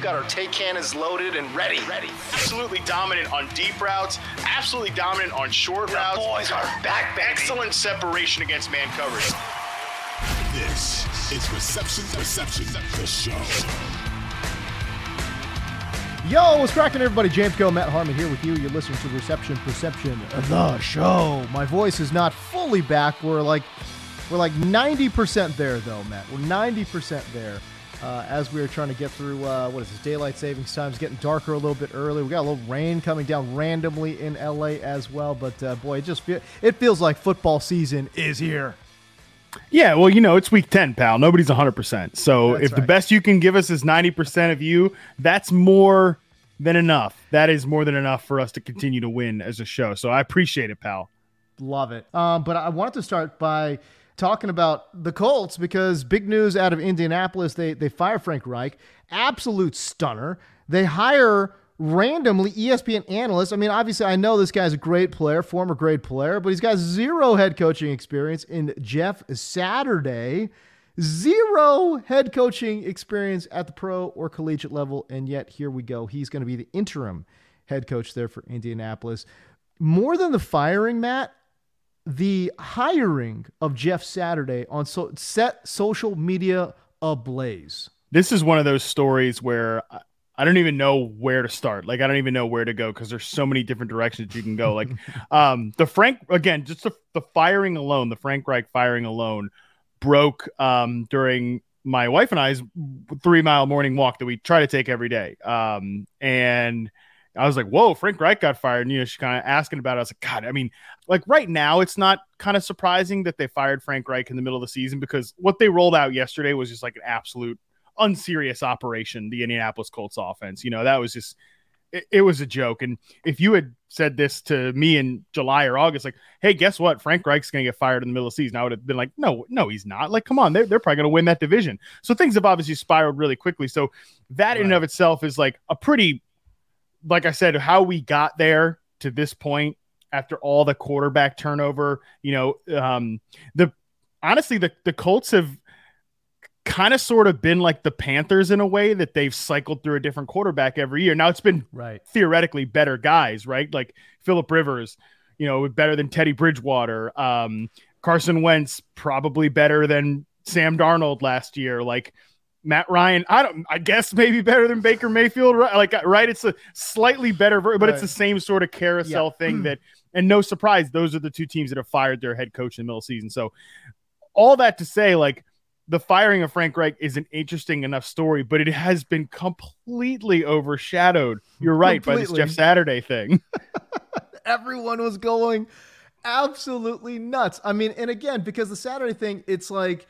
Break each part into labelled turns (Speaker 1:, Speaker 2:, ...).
Speaker 1: We've got our take cannons loaded and ready. Ready.
Speaker 2: Absolutely dominant on deep routes. Absolutely dominant on short
Speaker 1: The
Speaker 2: routes.
Speaker 1: boys are back, baby.
Speaker 2: Excellent separation against man coverage.
Speaker 3: This is Reception Perception, the show.
Speaker 4: Yo, what's cracking, everybody? James Koh, Matt Harmon here with you. You're listening to Reception Perception, the show. My voice is not fully back. We're like, we're like 90% there, though, Matt. We're 90% there. Uh, as we are trying to get through, uh, what is this, daylight savings time? It's getting darker a little bit early. We got a little rain coming down randomly in LA as well. But uh, boy, it just feel, it feels like football season is here.
Speaker 5: Yeah, well, you know, it's week 10, pal. Nobody's 100%. So
Speaker 4: That's
Speaker 5: if the best you can give us is 90% of you, that's more than enough. That is more than enough for us to continue to win as a show. So I appreciate it, pal.
Speaker 4: Love it. Um, but I wanted to start by talking about the Colts because big news out of Indianapolis. They they fire Frank Reich, absolute stunner. They hire randomly ESPN analysts. I mean, obviously, I know this guy's a great player, former great player, but he's got zero head coaching experience in Jeff Saturday. Zero head coaching experience at the pro or collegiate level, and yet here we go. He's going to be the interim head coach there for Indianapolis. More than the firing, Matt, the hiring of Jeff Saturday on so set social media ablaze.
Speaker 5: This is one of those stories where I- I don't even know where to start. Like I don't even know where to go because there's so many different directions you can go. Like um the Frank again, just the, the firing alone, the Frank Reich firing alone broke um during my wife and I's three mile morning walk that we try to take every day. Um and I was like, whoa, Frank Reich got fired. And, you know, she's kind of asking about it. I was like, God, I mean, like right now, it's not kind of surprising that they fired Frank Reich in the middle of the season because what they rolled out yesterday was just like an absolute unserious operation, the Indianapolis Colts offense. You know, that was just it, it was a joke. And if you had said this to me in July or August, like, hey, guess what? Frank Reich's gonna get fired in the middle of the season, I would have been like, no, no, he's not. Like, come on, they're, they're probably gonna win that division. So things have obviously spiraled really quickly. So that in and of itself is like a pretty like I said, how we got there to this point after all the quarterback turnover, you know, um, the honestly, the, the Colts have kind of sort of been like the Panthers in a way that they've cycled through a different quarterback every year. Now it's been
Speaker 4: Right.
Speaker 5: theoretically better guys, right? Like Philip Rivers, you know, better than Teddy Bridgewater. Um, Carson Wentz, probably better than Sam Darnold last year. Like Matt Ryan, I don't, I guess maybe better than Baker Mayfield, right? Like, uh, right? It's a slightly better, but it's the same sort of carousel
Speaker 4: Yeah.
Speaker 5: thing that, and no surprise, those are the two teams that have fired their head coach in the middle of the season. So, all that to say, like, the firing of Frank Reich is an interesting enough story, but it has been completely overshadowed. You're right by this Jeff Saturday thing.
Speaker 4: Everyone was going absolutely nuts. I mean, and again, because the Saturday thing, it's like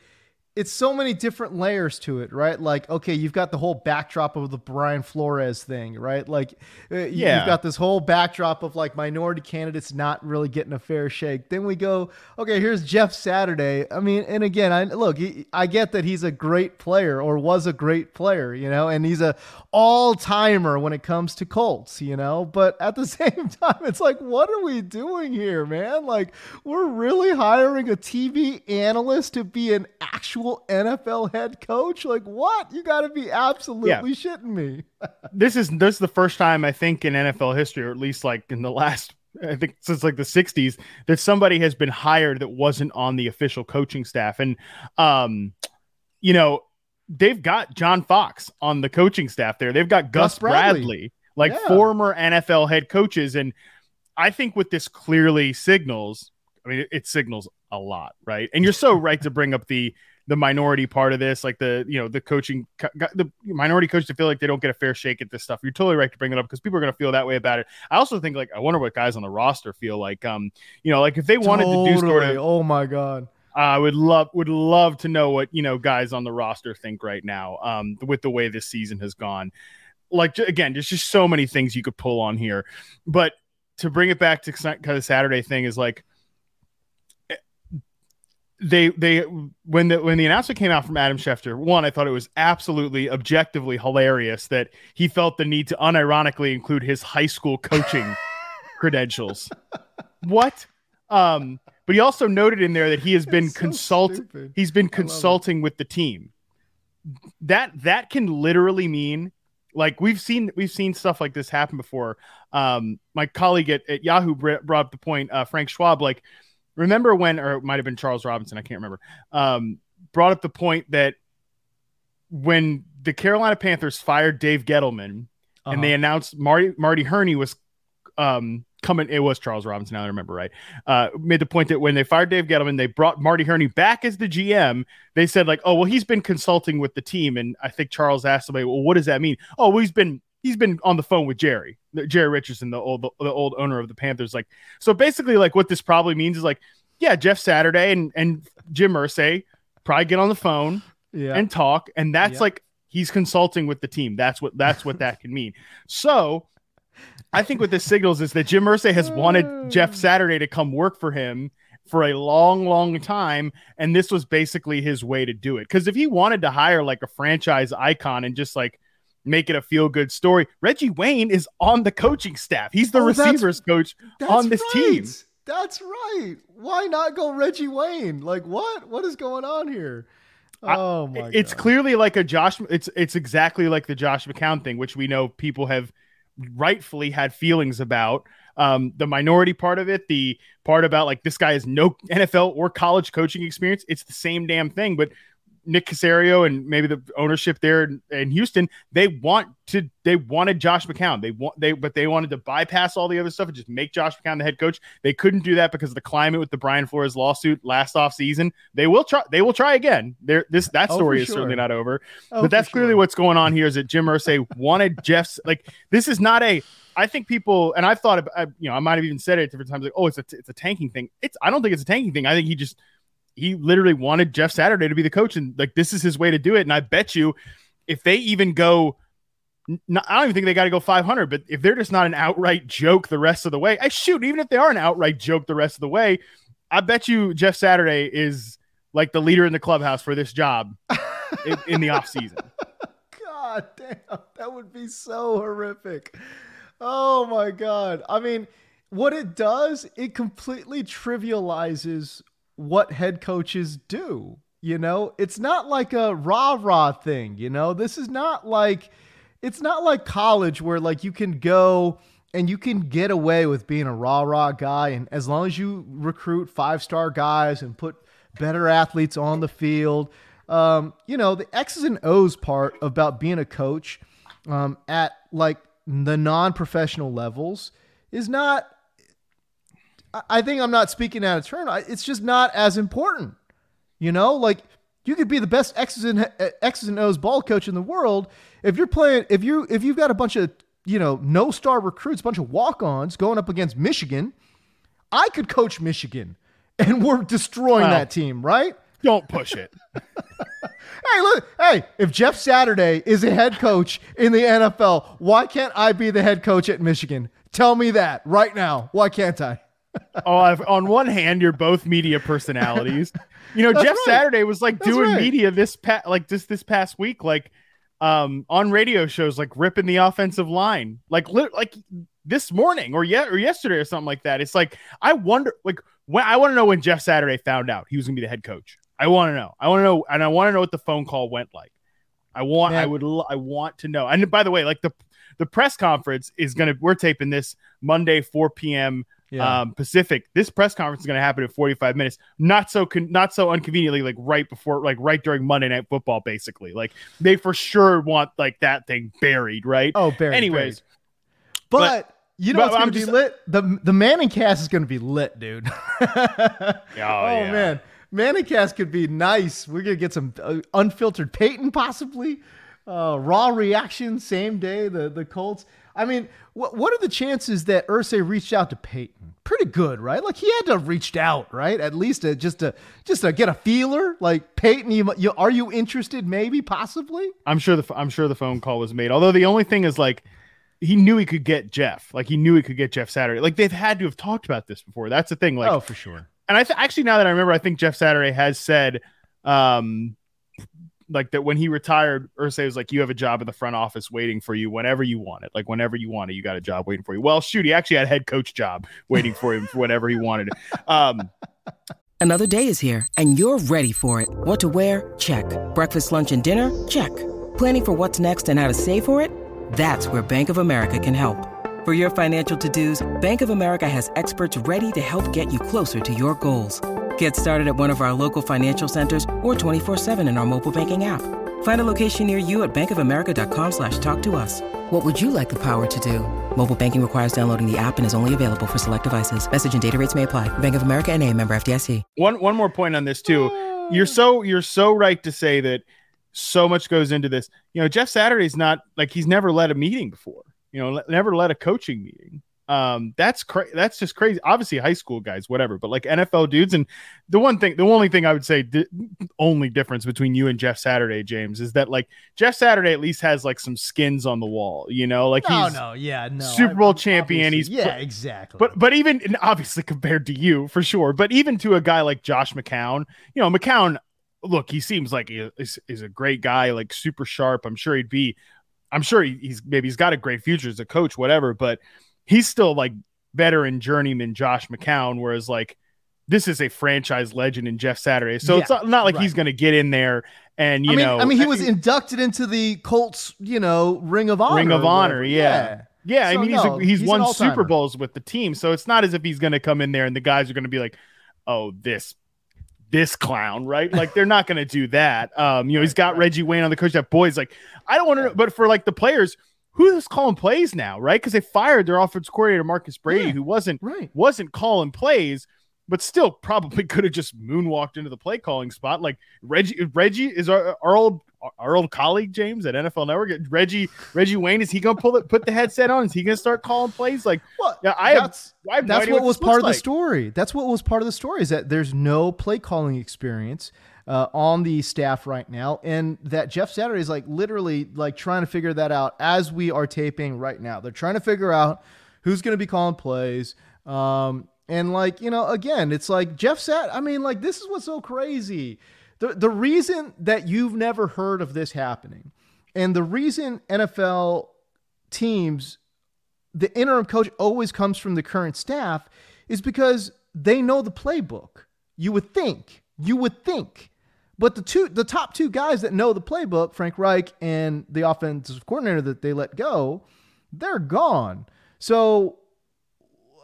Speaker 4: it's so many different layers to it, right? Like, okay, you've got the whole backdrop of the Brian Flores thing, right? Like, uh,
Speaker 5: Yeah.
Speaker 4: you've got this whole backdrop of like minority candidates not really getting a fair shake. Then we go, okay, here's Jeff Saturday. I mean, and again, I look, he, I get that he's a great player or was a great player, you know, and he's a all timer when it comes to Colts, you know, but at the same time, it's like, what are we doing here, man? Like, we're really hiring a TV analyst to be an actual NFL head coach? Like, what? You got to be absolutely shitting me.
Speaker 5: this is this is the first time I think in NFL history, or at least like in the last I think since like the 60s, that somebody has been hired that wasn't on the official coaching staff. And um, you know, they've got John Fox on the coaching staff there. They've got Gus,
Speaker 4: Gus Bradley.
Speaker 5: Bradley, like
Speaker 4: Yeah.
Speaker 5: former NFL head coaches. And I think what this clearly signals, I mean, it signals a lot, right? And you're so right to bring up the the minority part of this, like the you know the coaching, the minority coaches to feel like they don't get a fair shake at this stuff. You're totally right to bring it up because people are going to feel that way about it. I also think like I wonder what guys on the roster feel like. Um, you know, like if they wanted
Speaker 4: totally.
Speaker 5: to do sort of,
Speaker 4: oh my god,
Speaker 5: I would love would love to know what you know guys on the roster think right now. Um, with the way this season has gone, like again, there's just so many things you could pull on here, but to bring it back to kind of Saturday thing is like they they when the when the announcement came out from Adam Schefter, one, I thought it was absolutely objectively hilarious that he felt the need to unironically include his high school coaching credentials. What? Um, but he also noted in there that he has been so consult stupid. he's been consulting with the team. That that can literally mean like we've seen we've seen stuff like this happen before. Um, my colleague at, at Yahoo brought up the point, uh, Frank Schwab, like remember when, or it might have been Charles Robinson, I can't remember, um, brought up the point that when the Carolina Panthers fired Dave Gettleman uh-huh. and they announced Marty Marty Hurney was um, coming, it was Charles Robinson. I remember right. Uh, made the point that when they fired Dave Gettleman, they brought Marty Hurney back as the GM. They said like, oh well, he's been consulting with the team, and I think Charles asked somebody, well, what does that mean? Oh, well, he's been he's been on the phone with Jerry, Jerry Richardson, the old the, the old owner of the Panthers. Like, so basically, like what this probably means is like, yeah, Jeff Saturday and and Jim Irsay probably get on the phone yeah. and talk, and that's yeah. like he's consulting with the team. That's what that's what that can mean. So. I think what this signals is that Jim Irsay has wanted Jeff Saturday to come work for him for a long, long time. And this was basically his way to do it. Because if he wanted to hire like a franchise icon and just like make it a feel good story. Reggie Wayne is on the coaching staff. He's the oh, receivers coach on this
Speaker 4: right.
Speaker 5: team.
Speaker 4: That's right. Why not go Reggie Wayne? Like what? What is going on here? Oh my!
Speaker 5: I, it's clearly like a Josh. It's it's exactly like the Josh McCown thing, which we know people have rightfully had feelings about. Um, the minority part of it, the part about like this guy has no NFL or college coaching experience. It's the same damn thing, but Nick Caserio and maybe the ownership there in, in, Houston, they want to they wanted Josh McCown. They want they but they wanted to bypass all the other stuff and just make Josh McCown the head coach. They couldn't do that because of the climate with the Brian Flores lawsuit last off season. They will try they will try again. There this that oh, story oh, is sure. certainly not over. Oh, but that's clearly sure. what's going on here is that Jim Irsay wanted Jeff's like this is not a I think people, and I've thought about, you know, I might have even said it different times, like, oh, it's a, it's a tanking thing. It's, I don't think it's a tanking thing. I think he just he literally wanted Jeff Saturday to be the coach, and like this is his way to do it. And I bet you, if they even go, not, I don't even think they got to go 500, but if they're just not an outright joke the rest of the way, I shoot. Even if they are an outright joke the rest of the way, I bet you Jeff Saturday is like the leader in the clubhouse for this job in, in the off season.
Speaker 4: God damn, that would be so horrific. Oh my god. I mean, what it does, it completely trivializes what head coaches do. You know, it's not like a rah rah thing. You know, this is not like it's not like college where like you can go and you can get away with being a rah rah guy, and as long as you recruit five star guys and put better athletes on the field, um, you know, the X's and O's part about being a coach um, at like the non professional levels is not I think I'm not speaking out of turn. It's just not as important. You know, like you could be the best X's and uh, X's and O's ball coach in the world if you're playing if you if you've got a bunch of you know no star recruits, a bunch of walk-ons going up against Michigan. I could coach Michigan, and we're destroying that team, right?
Speaker 5: Don't push it.
Speaker 4: hey, look, hey, if Jeff Saturday is a head coach in the NFL, why can't I be the head coach at Michigan? Tell me that right now. Why can't I?
Speaker 5: Oh, I've, on one hand, you're both media personalities. You know, That's Jeff right. Saturday was like That's doing right. media this past, like just this past week, like um on radio shows, like ripping the offensive line, like li- like this morning or yet or yesterday or something like that. It's like I wonder, like when I want to know when Jeff Saturday found out he was gonna be the head coach. I want to know. I want to know, and I want to know what the phone call went like. I want. Man. I would. I want to know. And by the way, like the the press conference is gonna. We're taping this Monday, 4 p.m yeah. um, Pacific. This press conference is going to happen in 45 minutes. Not so con- not so inconveniently like right before like right during Monday Night Football. Basically, like they for sure want like that thing buried, right?
Speaker 4: Oh, buried.
Speaker 5: Anyways,
Speaker 4: buried. but, but you know but what's going to be lit? The the Manning cast is going to be lit, dude. oh,
Speaker 5: oh yeah.
Speaker 4: man. ManningCast could be nice. We're gonna get some uh, unfiltered Peyton, possibly. Uh, raw reaction, same day. The the Colts. I mean, what what are the chances that Irsay reached out to Peyton? Pretty good, right? Like he had to have reached out, right? At least to, just to just to get a feeler. Like Peyton, you, you are you interested? Maybe, possibly.
Speaker 5: I'm sure the I'm sure the phone call was made. Although the only thing is like he knew he could get Jeff. Like he knew he could get Jeff Saturday. Like they've had to have talked about this before. That's the thing. Like
Speaker 4: oh, for sure.
Speaker 5: And I th- actually now that I remember, I think Jeff Saturday has said, um, like that when he retired, Irsay was like, "You have a job in the front office waiting for you whenever you want it. Like whenever you want it, you got a job waiting for you." Well, shoot, he actually had a head coach job waiting for him whenever he wanted it. Um,
Speaker 6: Another day is here, and you're ready for it. What to wear? Check. Breakfast, lunch, and dinner? Check. Planning for what's next and how to save for it? That's where Bank of America can help. For your financial to-dos, Bank of America has experts ready to help get you closer to your goals. Get started at one of our local financial centers or 24-7 in our mobile banking app. Find a location near you at bankofamerica.com slash talk to us. What would you like the power to do? Mobile banking requires downloading the app and is only available for select devices. Message and data rates may apply. Bank of America and a member FDIC.
Speaker 5: one one more point on this too. You're so you're so right to say that so much goes into this. You know, Jeff Saturday's not like he's never led a meeting before. You know, le- never led a coaching meeting. Um, that's cra- that's just crazy. Obviously, high school guys, whatever, but like NFL dudes. And the one thing, the only thing I would say, di- only difference between you and Jeff Saturday, James, is that like Jeff Saturday at least has like some skins on the wall. You know, like
Speaker 4: No,
Speaker 5: he's
Speaker 4: no, yeah, no.
Speaker 5: Super Bowl
Speaker 4: I-
Speaker 5: champion, he's
Speaker 4: yeah,
Speaker 5: put-
Speaker 4: exactly.
Speaker 5: but but even and obviously compared to you for sure, but even to a guy like Josh McCown, you know, McCown, look, he seems like he is, is a great guy, like super sharp. I'm sure he'd be, I'm sure he's maybe he's got a great future as a coach, whatever, but he's still like veteran journeyman Josh McCown, whereas like this is a franchise legend in Jeff Saturday. So it's not, not like
Speaker 4: right.
Speaker 5: he's going to get in there and you
Speaker 4: I mean,
Speaker 5: know,
Speaker 4: I mean, he was inducted into the Colts, you know, Ring of Honor.
Speaker 5: Ring of Honor, yeah. Yeah, I
Speaker 4: So,
Speaker 5: mean he's a, he's,
Speaker 4: he's
Speaker 5: won Super. Bowls with the team, so it's not as if he's going to come in there and the guys are going to be like, "Oh, this this clown," right? Like they're not going to do that. Um, you know, he's got Reggie Wayne on the coach. That boys like, I don't want to, but for like the players, who is calling plays now, right? Because they fired their offensive coordinator Marcus Brady,
Speaker 4: Yeah,
Speaker 5: who wasn't
Speaker 4: right.
Speaker 5: wasn't calling plays. But still, probably could have just moonwalked into the play calling spot. Like Reggie, Reggie is our, our old our old colleague James at NFL Network. Reggie Reggie Wayne is he gonna pull it put the headset on? Is he gonna start calling plays? Like
Speaker 4: Well,
Speaker 5: yeah, I have,
Speaker 4: that's,
Speaker 5: I have
Speaker 4: that's
Speaker 5: idea
Speaker 4: what was part of
Speaker 5: looks
Speaker 4: the story. That's what was part of the story is that there's no play calling experience uh, on the staff right now, and that Jeff Saturday is like literally like trying to figure that out as we are taping right now. They're trying to figure out who's going to be calling plays. Um, and like you know, again, it's like Jeff Sat. I mean, like this is what's so crazy. The the reason that you've never heard of this happening, and the reason NFL teams the interim coach always comes from the current staff is because they know the playbook. You would think. You would think. But the two the top two guys that know the playbook, Frank Reich and the offensive coordinator that they let go, they're gone. So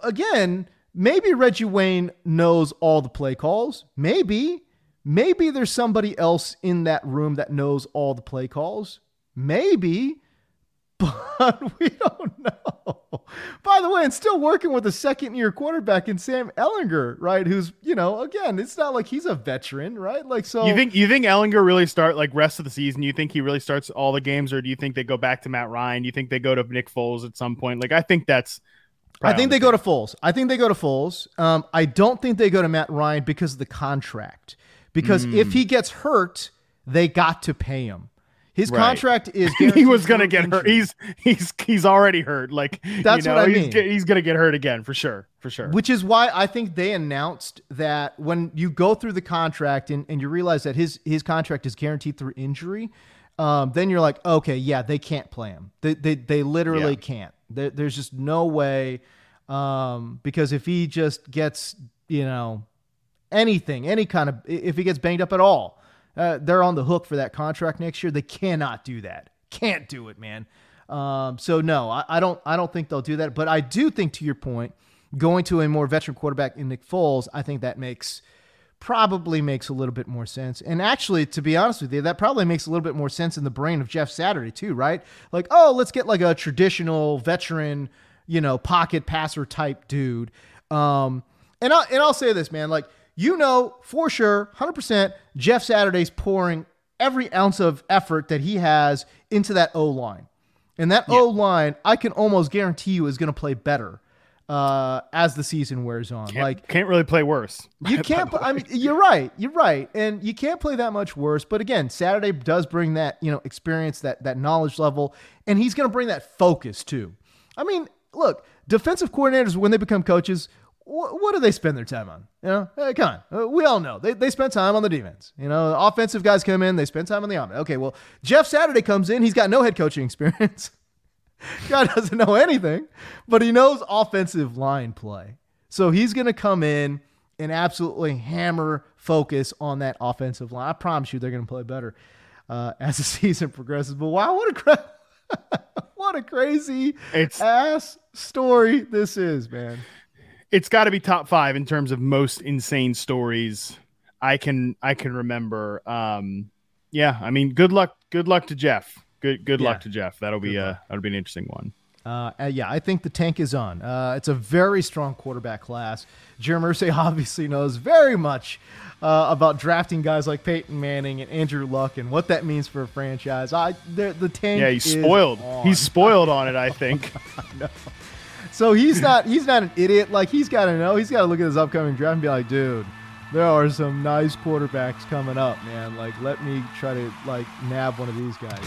Speaker 4: again, maybe Reggie Wayne knows all the play calls. Maybe. Maybe there's somebody else in that room that knows all the play calls. Maybe but we don't know. By the way, and still working with a second year quarterback in Sam Ehlinger, right? Who's, you know, again, it's not like he's a veteran, right? Like, so
Speaker 5: You think you think Ehlinger really start like rest of the season? You think he really starts all the games, or do you think they go back to Matt Ryan? Do you think they go to Nick Foles at some point? Like I think that's.
Speaker 4: I think they go to Foles. I think they go to Foles. Um, I don't think they go to Matt Ryan because of the contract. Because
Speaker 5: Hmm.
Speaker 4: if he gets hurt, they got to pay him. His
Speaker 5: Right.
Speaker 4: contract is
Speaker 5: he was gonna
Speaker 4: through
Speaker 5: get hurt. He's he's he's already hurt. Like
Speaker 4: That's
Speaker 5: you know,
Speaker 4: what I
Speaker 5: he's,
Speaker 4: mean.
Speaker 5: get- he's gonna get hurt again for sure, for sure.
Speaker 4: Which is why I think they announced that when you go through the contract and, and you realize that his his contract is guaranteed through injury, um, then you're like, okay, yeah, they can't play him. They they, they literally
Speaker 5: Yeah.
Speaker 4: can't. There, there's just no way um, because if he just gets you know anything, any kind of if he gets banged up at all, uh, they're on the hook for that contract next year. They cannot do that. Can't do it, man. Um, so no, I, I don't. I don't think they'll do that. But I do think, to your point, going to a more veteran quarterback in Nick Foles, I think that makes probably makes a little bit more sense. And actually, to be honest with you, that probably makes a little bit more sense in the brain of Jeff Saturday too, right? Like, oh, let's get like a traditional veteran, you know, pocket passer type dude. Um, and I and I'll say this, man, like you know for sure, 100%, Jeff Saturday's pouring every ounce of effort that he has into that O line. And that O line, I can almost guarantee you, is going to play better uh, as the season wears on.
Speaker 5: Can't,
Speaker 4: like
Speaker 5: can't really play worse.
Speaker 4: you can't. I mean, you're right. You're right, and you can't play that much worse. But again, Saturday does bring that you know experience, that that knowledge level, and he's going to bring that focus too. I mean, look, defensive coordinators when they become coaches, what do they spend their time on? You know, hey, come on, Uh, we all know they they spend time on the defense. You know, offensive guys come in, they spend time on the offense. Okay, well, Jeff Saturday comes in, he's got no head coaching experience. Guy doesn't know anything, but he knows offensive line play. So he's going to come in and absolutely hammer focus on that offensive line. I promise you, they're going to play better uh, as the season progresses. But wow, what a cra- what a crazy
Speaker 5: It's-
Speaker 4: ass story this is, man.
Speaker 5: It's got to be top five in terms of most insane stories I can I can remember. Um, yeah, I mean, good luck, good luck to Jeff. Good good
Speaker 4: Yeah.
Speaker 5: luck to Jeff. That'll be uh that'll be an interesting one.
Speaker 4: Uh, uh, yeah, I think the tank is on. Uh, it's a very strong quarterback class. Jeremy Irsay obviously knows very much uh, about drafting guys like Peyton Manning and Andrew Luck and what that means for a franchise. I the, the tank.
Speaker 5: Yeah, he's spoiled.
Speaker 4: on.
Speaker 5: He's spoiled on it. I think.
Speaker 4: so he's not he's not an idiot. Like he's got to know. He's got to look at this upcoming draft and be like, dude, there are some nice quarterbacks coming up, man. Like let me try to like nab one of these guys.